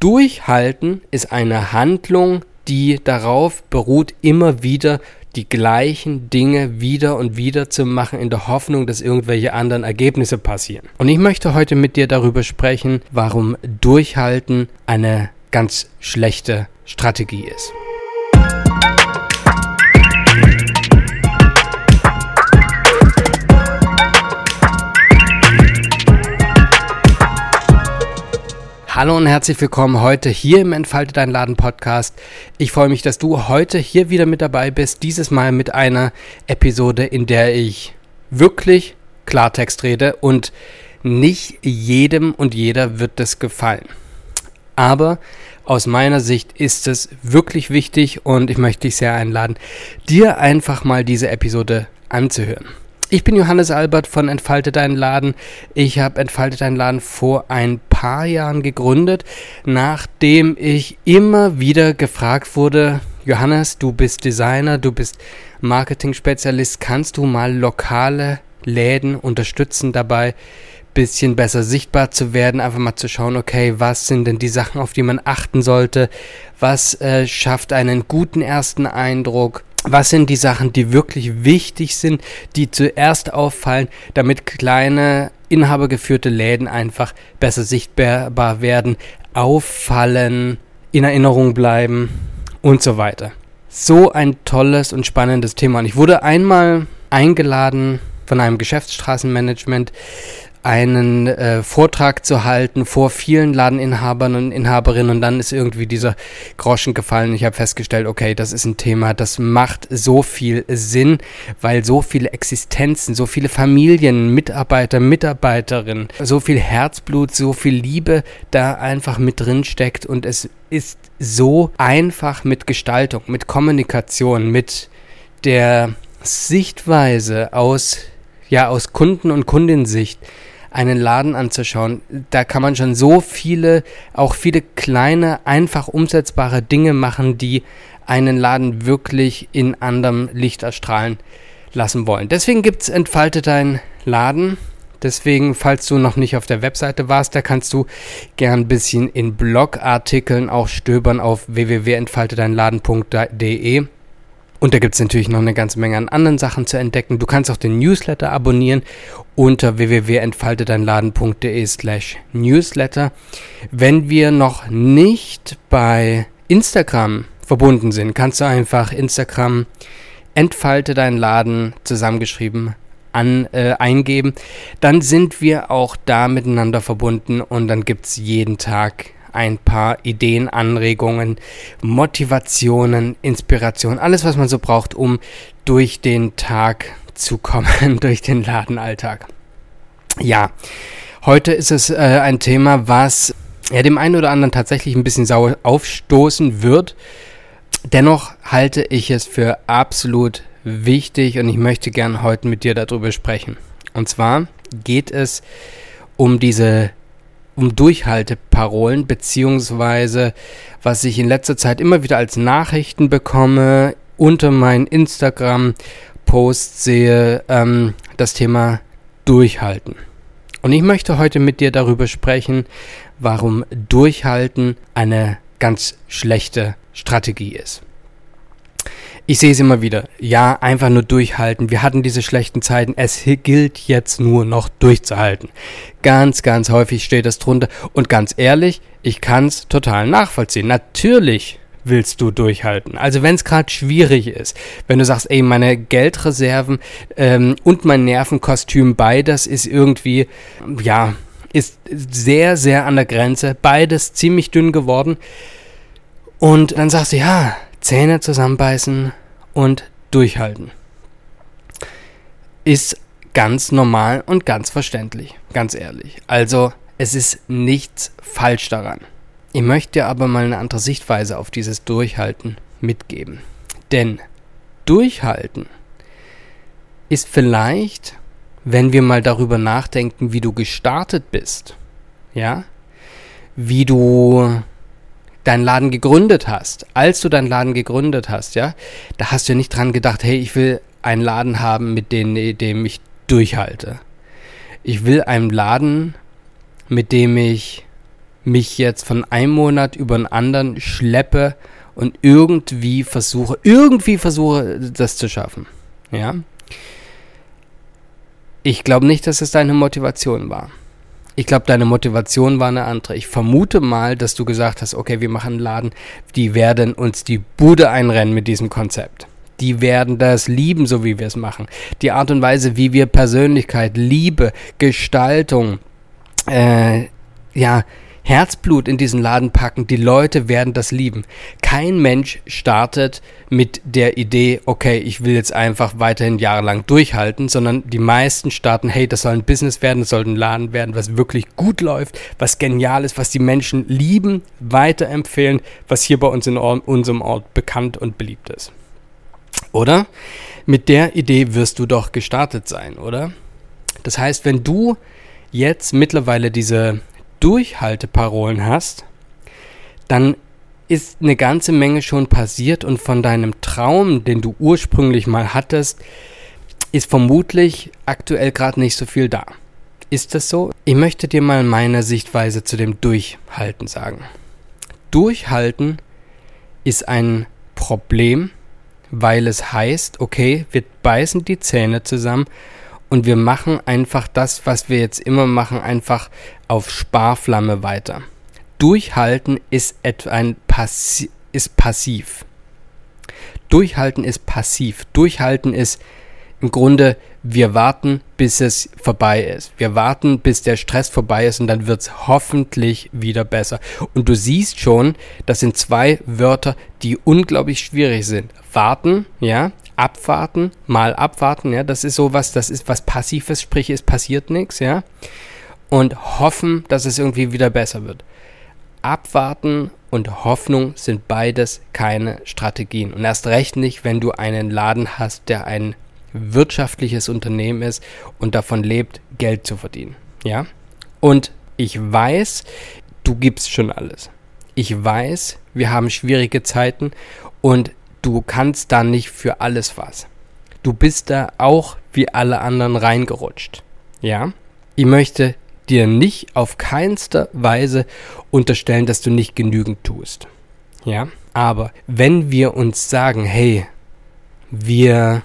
Durchhalten ist eine Handlung, die darauf beruht, immer wieder die gleichen Dinge wieder und wieder zu machen, in der Hoffnung, dass irgendwelche anderen Ergebnisse passieren. Und ich möchte heute mit dir darüber sprechen, warum Durchhalten eine ganz schlechte Strategie ist. Hallo und herzlich willkommen heute hier im Entfalte dein Laden Podcast. Ich freue mich, dass du heute hier wieder mit dabei bist. Dieses Mal mit einer Episode, in der ich wirklich Klartext rede und nicht jedem und jeder wird das gefallen. Aber aus meiner Sicht ist es wirklich wichtig und ich möchte dich sehr einladen, dir einfach mal diese Episode anzuhören. Ich bin Johannes Albert von Entfalte deinen Laden. Ich habe Entfalte deinen Laden vor ein paar Jahren gegründet, nachdem ich immer wieder gefragt wurde, Johannes, du bist Designer, du bist Marketing-Spezialist, kannst du mal lokale Läden unterstützen dabei, bisschen besser sichtbar zu werden, einfach mal zu schauen, okay, was sind denn die Sachen, auf die man achten sollte, was äh, schafft einen guten ersten Eindruck, was sind die Sachen, die wirklich wichtig sind, die zuerst auffallen, damit kleine inhabergeführte Läden einfach besser sichtbar werden, auffallen, in Erinnerung bleiben und so weiter. So ein tolles und spannendes Thema. Und ich wurde einmal eingeladen von einem Geschäftsstraßenmanagement einen äh, Vortrag zu halten vor vielen Ladeninhabern und Inhaberinnen und dann ist irgendwie dieser Groschen gefallen. Ich habe festgestellt, okay, das ist ein Thema, das macht so viel Sinn, weil so viele Existenzen, so viele Familien, Mitarbeiter, Mitarbeiterinnen, so viel Herzblut, so viel Liebe da einfach mit drin steckt und es ist so einfach mit Gestaltung, mit Kommunikation, mit der Sichtweise aus ja aus Kunden- und Kundensicht einen Laden anzuschauen. Da kann man schon so viele, auch viele kleine, einfach umsetzbare Dinge machen, die einen Laden wirklich in anderem Licht erstrahlen lassen wollen. Deswegen gibt es Entfalte dein Laden. Deswegen, falls du noch nicht auf der Webseite warst, da kannst du gern ein bisschen in Blogartikeln auch stöbern auf www.entfaltedeinladen.de. Und da gibt es natürlich noch eine ganze Menge an anderen Sachen zu entdecken. Du kannst auch den Newsletter abonnieren unter www.entfaltedeinladen.de slash newsletter. Wenn wir noch nicht bei Instagram verbunden sind, kannst du einfach Instagram entfalte deinen Laden zusammengeschrieben an, äh, eingeben. Dann sind wir auch da miteinander verbunden und dann gibt es jeden Tag ein paar Ideen, Anregungen, Motivationen, Inspiration, alles, was man so braucht, um durch den Tag zu kommen, durch den Ladenalltag. Ja, heute ist es äh, ein Thema, was ja, dem einen oder anderen tatsächlich ein bisschen sauer aufstoßen wird. Dennoch halte ich es für absolut wichtig und ich möchte gern heute mit dir darüber sprechen. Und zwar geht es um diese um Durchhalteparolen, beziehungsweise was ich in letzter Zeit immer wieder als Nachrichten bekomme, unter meinen Instagram-Posts sehe, ähm, das Thema Durchhalten. Und ich möchte heute mit dir darüber sprechen, warum Durchhalten eine ganz schlechte Strategie ist. Ich sehe es immer wieder. Ja, einfach nur durchhalten. Wir hatten diese schlechten Zeiten. Es gilt jetzt nur noch durchzuhalten. Ganz, ganz häufig steht das drunter. Und ganz ehrlich, ich kann es total nachvollziehen. Natürlich willst du durchhalten. Also wenn es gerade schwierig ist, wenn du sagst, ey, meine Geldreserven ähm, und mein Nervenkostüm, beides ist irgendwie, ja, ist sehr, sehr an der Grenze. Beides ziemlich dünn geworden. Und dann sagst du, ja, Zähne zusammenbeißen und durchhalten. Ist ganz normal und ganz verständlich, ganz ehrlich. Also es ist nichts falsch daran. Ich möchte dir aber mal eine andere Sichtweise auf dieses Durchhalten mitgeben. Denn Durchhalten ist vielleicht, wenn wir mal darüber nachdenken, wie du gestartet bist, ja, wie du deinen Laden gegründet hast, als du deinen Laden gegründet hast, ja, da hast du ja nicht dran gedacht, hey, ich will einen Laden haben, mit dem, dem ich durchhalte. Ich will einen Laden, mit dem ich mich jetzt von einem Monat über einen anderen schleppe und irgendwie versuche, irgendwie versuche, das zu schaffen. Ja. Ich glaube nicht, dass es deine Motivation war. Ich glaube, deine Motivation war eine andere. Ich vermute mal, dass du gesagt hast, okay, wir machen einen Laden, die werden uns die Bude einrennen mit diesem Konzept. Die werden das lieben, so wie wir es machen. Die Art und Weise, wie wir Persönlichkeit, Liebe, Gestaltung, äh, ja, Herzblut in diesen Laden packen. Die Leute werden das lieben. Kein Mensch startet mit der Idee, okay, ich will jetzt einfach weiterhin jahrelang durchhalten, sondern die meisten starten, hey, das soll ein Business werden, das soll ein Laden werden, was wirklich gut läuft, was genial ist, was die Menschen lieben, weiterempfehlen, was hier bei uns in unserem Ort bekannt und beliebt ist. Oder? Mit der Idee wirst du doch gestartet sein, oder? Das heißt, wenn du jetzt mittlerweile diese Durchhalteparolen hast, dann ist eine ganze Menge schon passiert und von deinem Traum, den du ursprünglich mal hattest, ist vermutlich aktuell gerade nicht so viel da. Ist das so? Ich möchte dir mal meine Sichtweise zu dem Durchhalten sagen. Durchhalten ist ein Problem, weil es heißt, okay, wir beißen die Zähne zusammen und wir machen einfach das, was wir jetzt immer machen, einfach auf Sparflamme weiter. Durchhalten ist ein Passi ist passiv. Durchhalten ist passiv. Durchhalten ist im Grunde, wir warten, bis es vorbei ist. Wir warten, bis der Stress vorbei ist und dann wird es hoffentlich wieder besser. Und du siehst schon, das sind zwei Wörter, die unglaublich schwierig sind. Warten, ja, abwarten, mal abwarten, ja, das ist sowas, das ist was Passives, sprich, es passiert nichts, ja. Und hoffen, dass es irgendwie wieder besser wird. Abwarten und Hoffnung sind beides keine Strategien. Und erst recht nicht, wenn du einen Laden hast, der ein wirtschaftliches Unternehmen ist und davon lebt, Geld zu verdienen. Ja? Und ich weiß, du gibst schon alles. Ich weiß, wir haben schwierige Zeiten und du kannst da nicht für alles was. Du bist da auch wie alle anderen reingerutscht. Ja? Ich möchte dir nicht auf keinster Weise unterstellen, dass du nicht genügend tust. Ja? Aber wenn wir uns sagen, hey, wir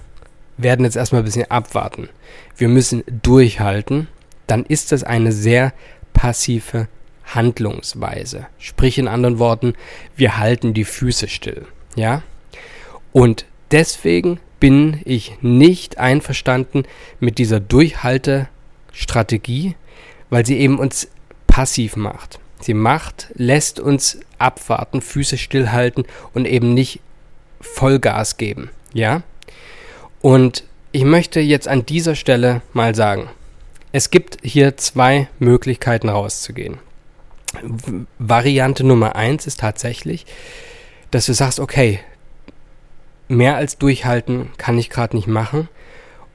werden jetzt erstmal ein bisschen abwarten. Wir müssen durchhalten. Dann ist das eine sehr passive Handlungsweise. Sprich in anderen Worten, wir halten die Füße still. Ja? Und deswegen bin ich nicht einverstanden mit dieser Durchhaltestrategie, weil sie eben uns passiv macht. Sie macht, lässt uns abwarten, Füße stillhalten und eben nicht Vollgas geben. Ja? Und ich möchte jetzt an dieser Stelle mal sagen, es gibt hier zwei Möglichkeiten rauszugehen. Variante Nummer eins ist tatsächlich, dass du sagst, okay, mehr als durchhalten kann ich gerade nicht machen.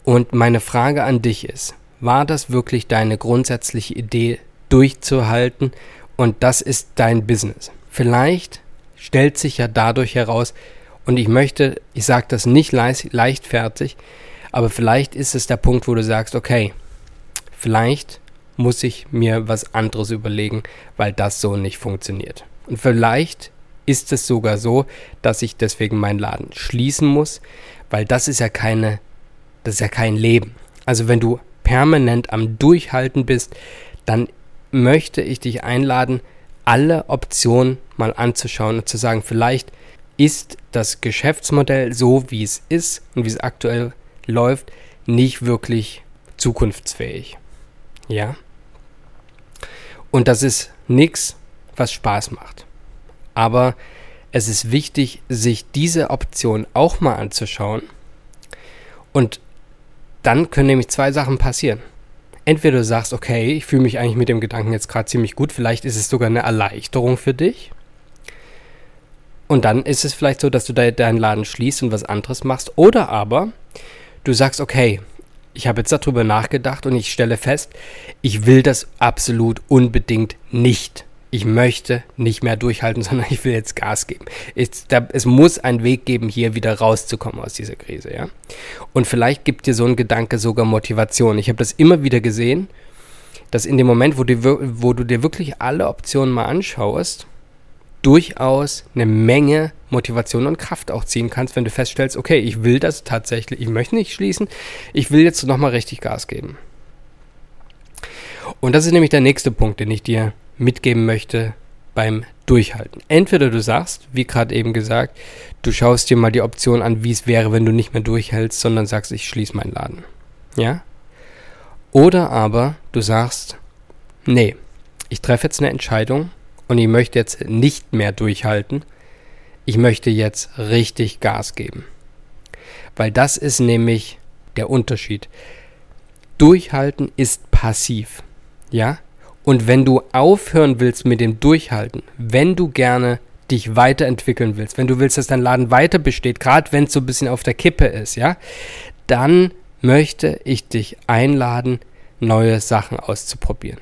Und meine Frage an dich ist, war das wirklich deine grundsätzliche Idee, durchzuhalten und das ist dein Business? Vielleicht stellt sich ja dadurch heraus, und ich möchte, ich sage das nicht leicht, leichtfertig, aber vielleicht ist es der Punkt, wo du sagst, okay, vielleicht muss ich mir was anderes überlegen, weil das so nicht funktioniert. Und vielleicht ist es sogar so, dass ich deswegen meinen Laden schließen muss, weil das ist ja keine, das ist ja kein Leben. Also wenn du permanent am Durchhalten bist, dann möchte ich dich einladen, alle Optionen mal anzuschauen und zu sagen, vielleicht ist das Geschäftsmodell so, wie es ist und wie es aktuell läuft, nicht wirklich zukunftsfähig. Ja? Und das ist nichts, was Spaß macht. Aber es ist wichtig, sich diese Option auch mal anzuschauen. Und dann können nämlich zwei Sachen passieren. Entweder du sagst, okay, ich fühle mich eigentlich mit dem Gedanken jetzt gerade ziemlich gut, vielleicht ist es sogar eine Erleichterung für dich. Und dann ist es vielleicht so, dass du de deinen Laden schließt und was anderes machst. Oder aber du sagst, okay, ich habe jetzt darüber nachgedacht und ich stelle fest, ich will das absolut unbedingt nicht. Ich möchte nicht mehr durchhalten, sondern ich will jetzt Gas geben. Es, da, es muss einen Weg geben, hier wieder rauszukommen aus dieser Krise, ja. Und vielleicht gibt dir so ein Gedanke sogar Motivation. Ich habe das immer wieder gesehen, dass in dem Moment, wo du, wo du dir wirklich alle Optionen mal anschaust, durchaus eine Menge Motivation und Kraft auch ziehen kannst, wenn du feststellst, okay, ich will das tatsächlich, ich möchte nicht schließen, ich will jetzt nochmal richtig Gas geben. Und das ist nämlich der nächste Punkt, den ich dir mitgeben möchte beim Durchhalten. Entweder du sagst, wie gerade eben gesagt, du schaust dir mal die Option an, wie es wäre, wenn du nicht mehr durchhältst, sondern sagst, ich schließe meinen Laden. Ja? Oder aber du sagst, nee, ich treffe jetzt eine Entscheidung und ich möchte jetzt nicht mehr durchhalten. Ich möchte jetzt richtig Gas geben. Weil das ist nämlich der Unterschied. Durchhalten ist passiv. Ja? Und wenn du aufhören willst mit dem Durchhalten, wenn du gerne dich weiterentwickeln willst, wenn du willst, dass dein Laden weiter besteht, gerade wenn es so ein bisschen auf der Kippe ist, ja, dann möchte ich dich einladen, neue Sachen auszuprobieren.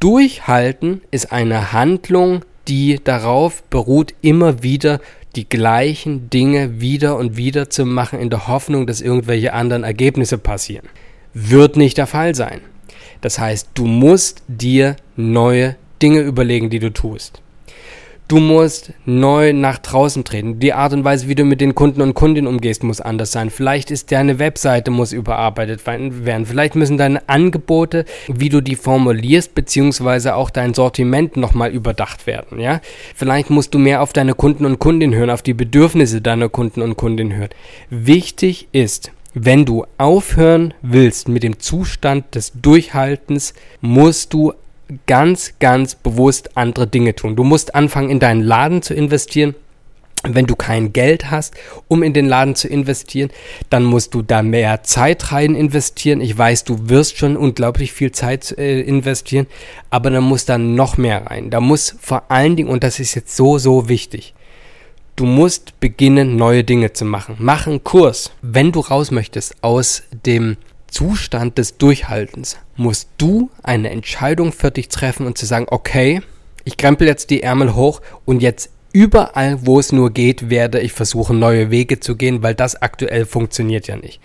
Durchhalten ist eine Handlung, die darauf beruht, immer wieder die gleichen Dinge wieder und wieder zu machen, in der Hoffnung, dass irgendwelche anderen Ergebnisse passieren. Wird nicht der Fall sein. Das heißt, du musst dir neue Dinge überlegen, die du tust. Du musst neu nach draußen treten. Die Art und Weise, wie du mit den Kunden und Kundinnen umgehst, muss anders sein. Vielleicht ist deine Webseite muss überarbeitet werden. Vielleicht müssen deine Angebote, wie du die formulierst, beziehungsweise auch dein Sortiment nochmal überdacht werden. Ja? Vielleicht musst du mehr auf deine Kunden und Kundinnen hören, auf die Bedürfnisse deiner Kunden und Kundinnen hören. Wichtig ist, wenn du aufhören willst mit dem Zustand des Durchhaltens, musst du ganz, ganz bewusst andere Dinge tun. Du musst anfangen, in deinen Laden zu investieren. Wenn du kein Geld hast, um in den Laden zu investieren, dann musst du da mehr Zeit rein investieren. Ich weiß, du wirst schon unglaublich viel Zeit äh, investieren, aber dann muss da noch mehr rein. Da muss vor allen Dingen, und das ist jetzt so, so wichtig, Du musst beginnen, neue Dinge zu machen. Mach einen Kurs. Wenn du raus möchtest aus dem Zustand des Durchhaltens, musst du eine Entscheidung für dich treffen und zu sagen, okay, ich krempel jetzt die Ärmel hoch und jetzt überall, wo es nur geht, werde ich versuchen, neue Wege zu gehen, weil das aktuell funktioniert ja nicht.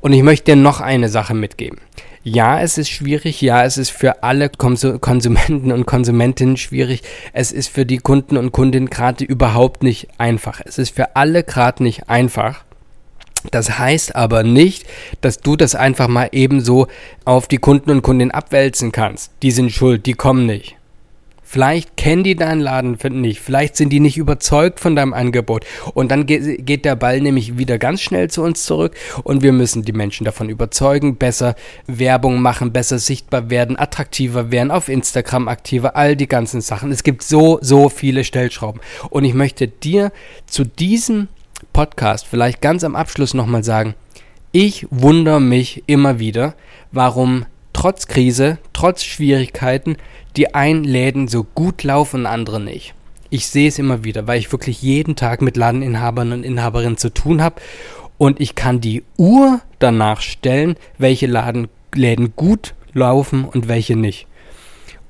Und ich möchte dir noch eine Sache mitgeben. Ja, es ist schwierig. Ja, es ist für alle Konsumenten und Konsumentinnen schwierig. Es ist für die Kunden und Kundinnen gerade überhaupt nicht einfach. Es ist für alle gerade nicht einfach. Das heißt aber nicht, dass du das einfach mal ebenso auf die Kunden und Kundinnen abwälzen kannst. Die sind schuld, die kommen nicht. Vielleicht kennen die deinen Laden nicht. Vielleicht sind die nicht überzeugt von deinem Angebot. Und dann geht, der Ball nämlich wieder ganz schnell zu uns zurück und wir müssen die Menschen davon überzeugen, besser Werbung machen, besser sichtbar werden, attraktiver werden, auf Instagram aktiver, all die ganzen Sachen. Es gibt so, so viele Stellschrauben. Und ich möchte dir zu diesem Podcast vielleicht ganz am Abschluss nochmal sagen, ich wundere mich immer wieder, warum trotz Krise, trotz Schwierigkeiten die einen Läden so gut laufen und andere nicht. Ich sehe es immer wieder, weil ich wirklich jeden Tag mit Ladeninhabern und Inhaberinnen zu tun habe und ich kann die Uhr danach stellen, welche Laden, Läden gut laufen und welche nicht.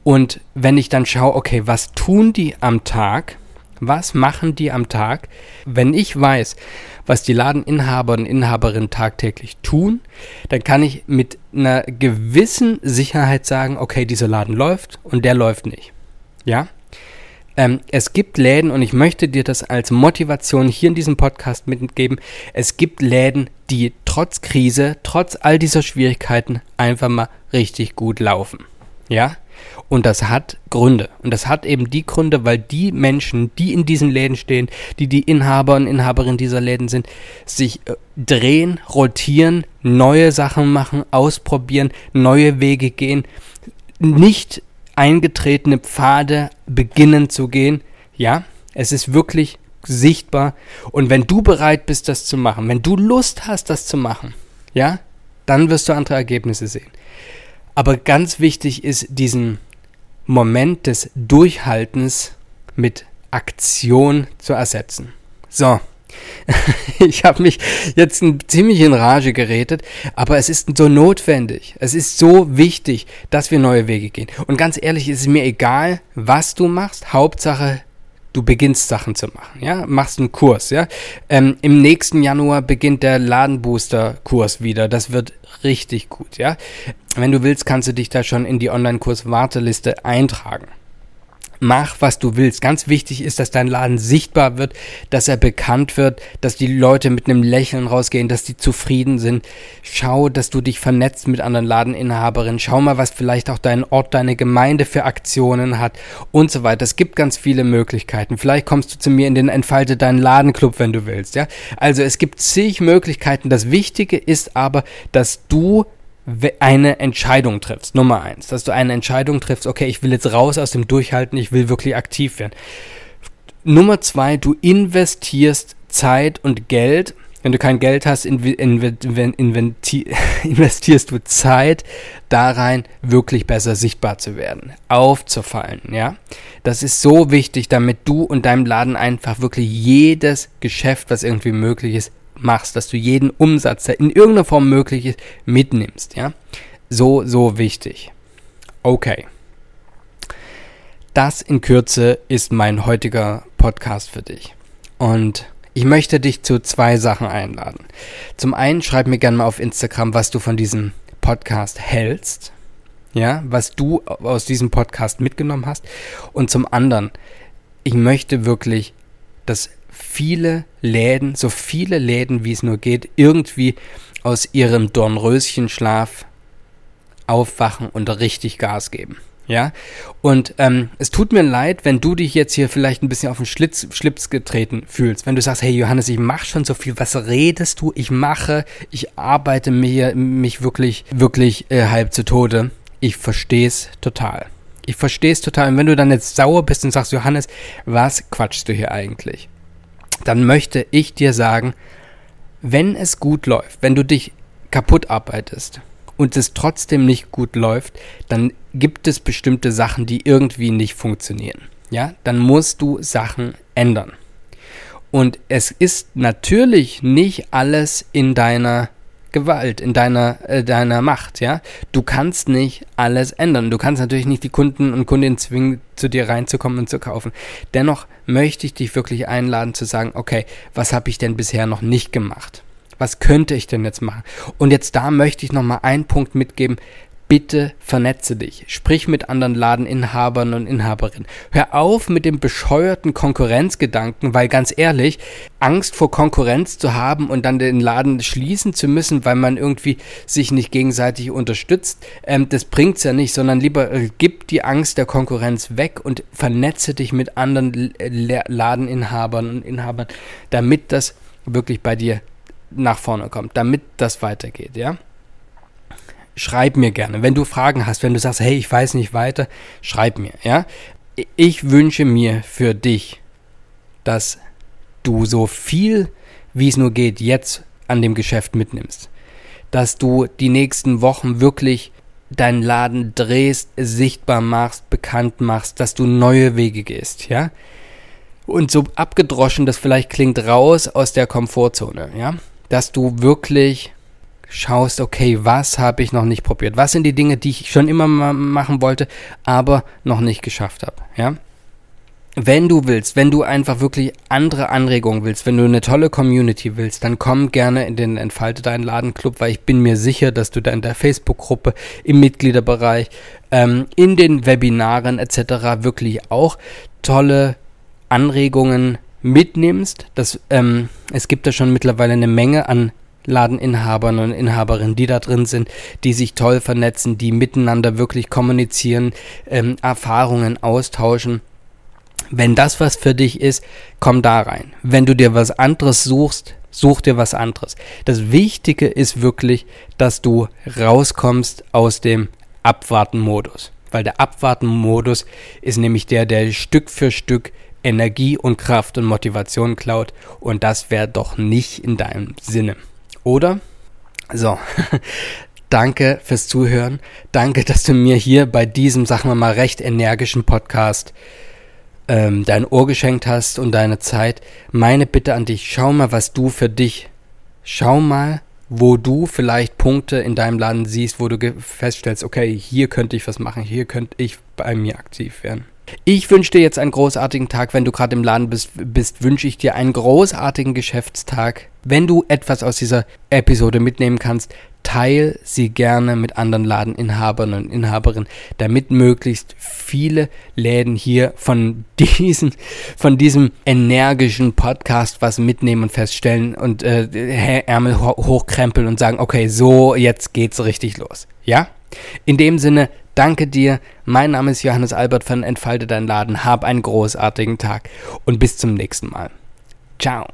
Und wenn ich dann schaue, okay, was tun die am Tag? Was machen die am Tag? Wenn ich weiß, was die Ladeninhaber und Inhaberinnen tagtäglich tun, dann kann ich mit einer gewissen Sicherheit sagen, okay, dieser Laden läuft und der läuft nicht. Ja? Ähm, es gibt Läden und ich möchte dir das als Motivation hier in diesem Podcast mitgeben. Es gibt Läden, die trotz Krise, trotz all dieser Schwierigkeiten einfach mal richtig gut laufen. Ja? Und das hat Gründe. Und das hat eben die Gründe, weil die Menschen, die in diesen Läden stehen, die die Inhaber und Inhaberinnen dieser Läden sind, sich äh, drehen, rotieren, neue Sachen machen, ausprobieren, neue Wege gehen, nicht eingetretene Pfade beginnen zu gehen. Ja, es ist wirklich sichtbar. Und wenn du bereit bist, das zu machen, wenn du Lust hast, das zu machen, ja, dann wirst du andere Ergebnisse sehen. Aber ganz wichtig ist, diesen Moment des Durchhaltens mit Aktion zu ersetzen. So. Ich habe mich jetzt ziemlich in Rage geredet, aber es ist so notwendig. Es ist so wichtig, dass wir neue Wege gehen. Und ganz ehrlich, ist es mir egal, was du machst. Hauptsache, du beginnst Sachen zu machen, ja, machst einen Kurs, ja. Ähm, Im nächsten Januar beginnt der Ladenbooster-Kurs wieder. Das wird richtig gut, ja. Wenn du willst, kannst du dich da schon in die Online-Kurs-Warteliste eintragen mach, was du willst. Ganz wichtig ist, dass dein Laden sichtbar wird, dass er bekannt wird, dass die Leute mit einem Lächeln rausgehen, dass die zufrieden sind. Schau, dass du dich vernetzt mit anderen Ladeninhaberinnen. Schau mal, was vielleicht auch dein Ort, deine Gemeinde für Aktionen hat und so weiter. Es gibt ganz viele Möglichkeiten. Vielleicht kommst du zu mir in den Entfalte deinen Ladenclub, wenn du willst, ja. Also es gibt zig Möglichkeiten. Das Wichtige ist aber, dass du eine Entscheidung triffst. Nummer eins, dass du eine Entscheidung triffst, okay, ich will jetzt raus aus dem Durchhalten, ich will wirklich aktiv werden. Nummer zwei, du investierst Zeit und Geld. Wenn du kein Geld hast, investierst du Zeit da rein, wirklich besser sichtbar zu werden, aufzufallen, ja. Das ist so wichtig, damit du und deinem Laden einfach wirklich jedes Geschäft, was irgendwie möglich ist, machst, dass du jeden Umsatz, der in irgendeiner Form möglich ist, mitnimmst, ja. So, so wichtig. Okay. Das in Kürze ist mein heutiger Podcast für dich. Und ich möchte dich zu zwei Sachen einladen. Zum einen schreib mir gerne mal auf Instagram, was du von diesem Podcast hältst. Ja, was du aus diesem Podcast mitgenommen hast. Und zum anderen, ich möchte wirklich, dass viele Läden, so viele Läden wie es nur geht, irgendwie aus ihrem Dornröschenschlaf aufwachen und richtig Gas geben. Ja, und ähm, es tut mir leid, wenn du dich jetzt hier vielleicht ein bisschen auf den Schlitz, Schlips getreten fühlst. Wenn du sagst, hey Johannes, ich mache schon so viel, was redest du? Ich mache, ich arbeite mir, mich wirklich, wirklich äh, halb zu Tode. Ich verstehe es total. Ich verstehe es total. Und wenn du dann jetzt sauer bist und sagst, Johannes, was quatschst du hier eigentlich? dann möchte ich dir sagen, wenn es gut läuft, wenn du dich kaputt arbeitest und es trotzdem nicht gut läuft, dann gibt es bestimmte Sachen, die irgendwie nicht funktionieren. Ja, dann musst du Sachen ändern. Und es ist natürlich nicht alles in deiner Gewalt, in deiner, äh, deiner Macht, ja. Du kannst nicht alles ändern. Du kannst natürlich nicht die Kunden und Kundinnen zwingen, zu dir reinzukommen und zu kaufen. Dennoch möchte ich dich wirklich einladen zu sagen, okay, was habe ich denn bisher noch nicht gemacht? Was könnte ich denn jetzt machen? Und jetzt da möchte ich nochmal einen Punkt mitgeben bitte vernetze dich. Sprich mit anderen Ladeninhabern und Inhaberinnen. Hör auf mit dem bescheuerten Konkurrenzgedanken, weil ganz ehrlich, Angst vor Konkurrenz zu haben und dann den Laden schließen zu müssen, weil man irgendwie sich nicht gegenseitig unterstützt, ähm, das bringt's ja nicht, sondern lieber äh, gib die Angst der Konkurrenz weg und vernetze dich mit anderen Ladeninhabern und Inhabern, damit das wirklich bei dir nach vorne kommt, damit das weitergeht, ja? Schreib mir gerne. Wenn du Fragen hast, wenn du sagst, hey, ich weiß nicht weiter, schreib mir, ja. Ich wünsche mir für dich, dass du so viel, wie es nur geht, jetzt an dem Geschäft mitnimmst. Dass du die nächsten Wochen wirklich deinen Laden drehst, sichtbar machst, bekannt machst, dass du neue Wege gehst, ja. Und so abgedroschen das vielleicht klingt, raus aus der Komfortzone, ja. Dass du wirklich schaust, okay, was habe ich noch nicht probiert? Was sind die Dinge, die ich schon immer mal machen wollte, aber noch nicht geschafft habe? Ja? Wenn du willst, wenn du einfach wirklich andere Anregungen willst, wenn du eine tolle Community willst, dann komm gerne in den Entfalte deinen Ladenclub, weil ich bin mir sicher, dass du da in der Facebook-Gruppe, im Mitgliederbereich, ähm, in den Webinaren etc. wirklich auch tolle Anregungen mitnimmst. Das, ähm, es gibt da schon mittlerweile eine Menge an Ladeninhabern und Inhaberinnen, die da drin sind, die sich toll vernetzen, die miteinander wirklich kommunizieren, ähm, Erfahrungen austauschen. Wenn das was für dich ist, komm da rein. Wenn du dir was anderes suchst, such dir was anderes. Das Wichtige ist wirklich, dass du rauskommst aus dem Abwarten-Modus. Weil der Abwarten-Modus ist nämlich der, der Stück für Stück Energie und Kraft und Motivation klaut. Und das wäre doch nicht in deinem Sinne. Oder? So. Danke fürs Zuhören. Danke, dass du mir hier bei diesem, sagen wir mal, recht energischen Podcast ähm, dein Ohr geschenkt hast und deine Zeit. Meine Bitte an dich, schau mal, was du für dich, schau mal, wo du vielleicht Punkte in deinem Laden siehst, wo du feststellst, okay, hier könnte ich was machen, hier könnte ich bei mir aktiv werden. Ich wünsche dir jetzt einen großartigen Tag. Wenn du gerade im Laden bist, bist wünsche ich dir einen großartigen Geschäftstag. Wenn du etwas aus dieser Episode mitnehmen kannst, teil sie gerne mit anderen Ladeninhabern und Inhaberinnen, damit möglichst viele Läden hier von diesen, von diesem energischen Podcast was mitnehmen und feststellen und äh, Ärmel ho hochkrempeln und sagen, okay, so, jetzt geht's richtig los. Ja? In dem Sinne, danke dir. Mein Name ist Johannes Albert von Entfalte dein Laden. Hab einen großartigen Tag und bis zum nächsten Mal. Ciao.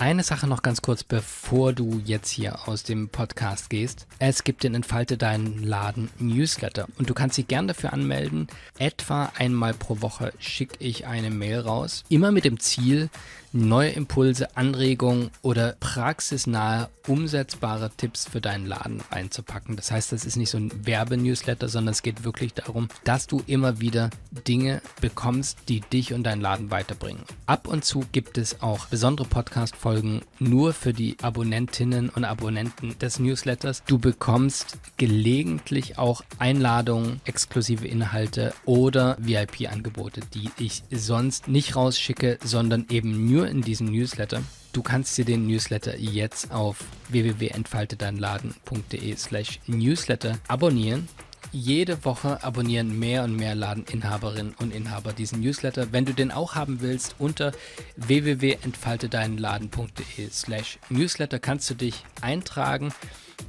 Eine Sache noch ganz kurz, bevor du jetzt hier aus dem Podcast gehst. Es gibt den Entfalte deinen Laden Newsletter und du kannst dich gern dafür anmelden. Etwa einmal pro Woche schicke ich eine Mail raus. Immer mit dem Ziel, neue Impulse, Anregungen oder praxisnahe, umsetzbare Tipps für deinen Laden einzupacken. Das heißt, das ist nicht so ein Werbenewsletter, sondern es geht wirklich darum, dass du immer wieder Dinge bekommst, die dich und deinen Laden weiterbringen. Ab und zu gibt es auch besondere Podcast-Folgen nur für die Abonnentinnen und Abonnenten des Newsletters. Du bekommst gelegentlich auch Einladungen, exklusive Inhalte oder VIP-Angebote, die ich sonst nicht rausschicke, sondern eben nur nur in diesem Newsletter. Du kannst dir den Newsletter jetzt auf www.entfaltedeinladen.de slash Newsletter abonnieren. Jede Woche abonnieren mehr und mehr Ladeninhaberinnen und Inhaber diesen Newsletter. Wenn du den auch haben willst, unter www.entfaltedeinladen.de slash Newsletter kannst du dich eintragen.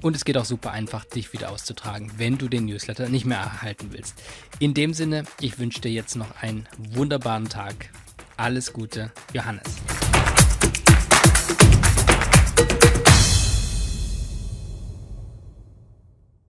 Und es geht auch super einfach, dich wieder auszutragen, wenn du den Newsletter nicht mehr erhalten willst. In dem Sinne, ich wünsche dir jetzt noch einen wunderbaren Tag. Alles Gute, Johannes.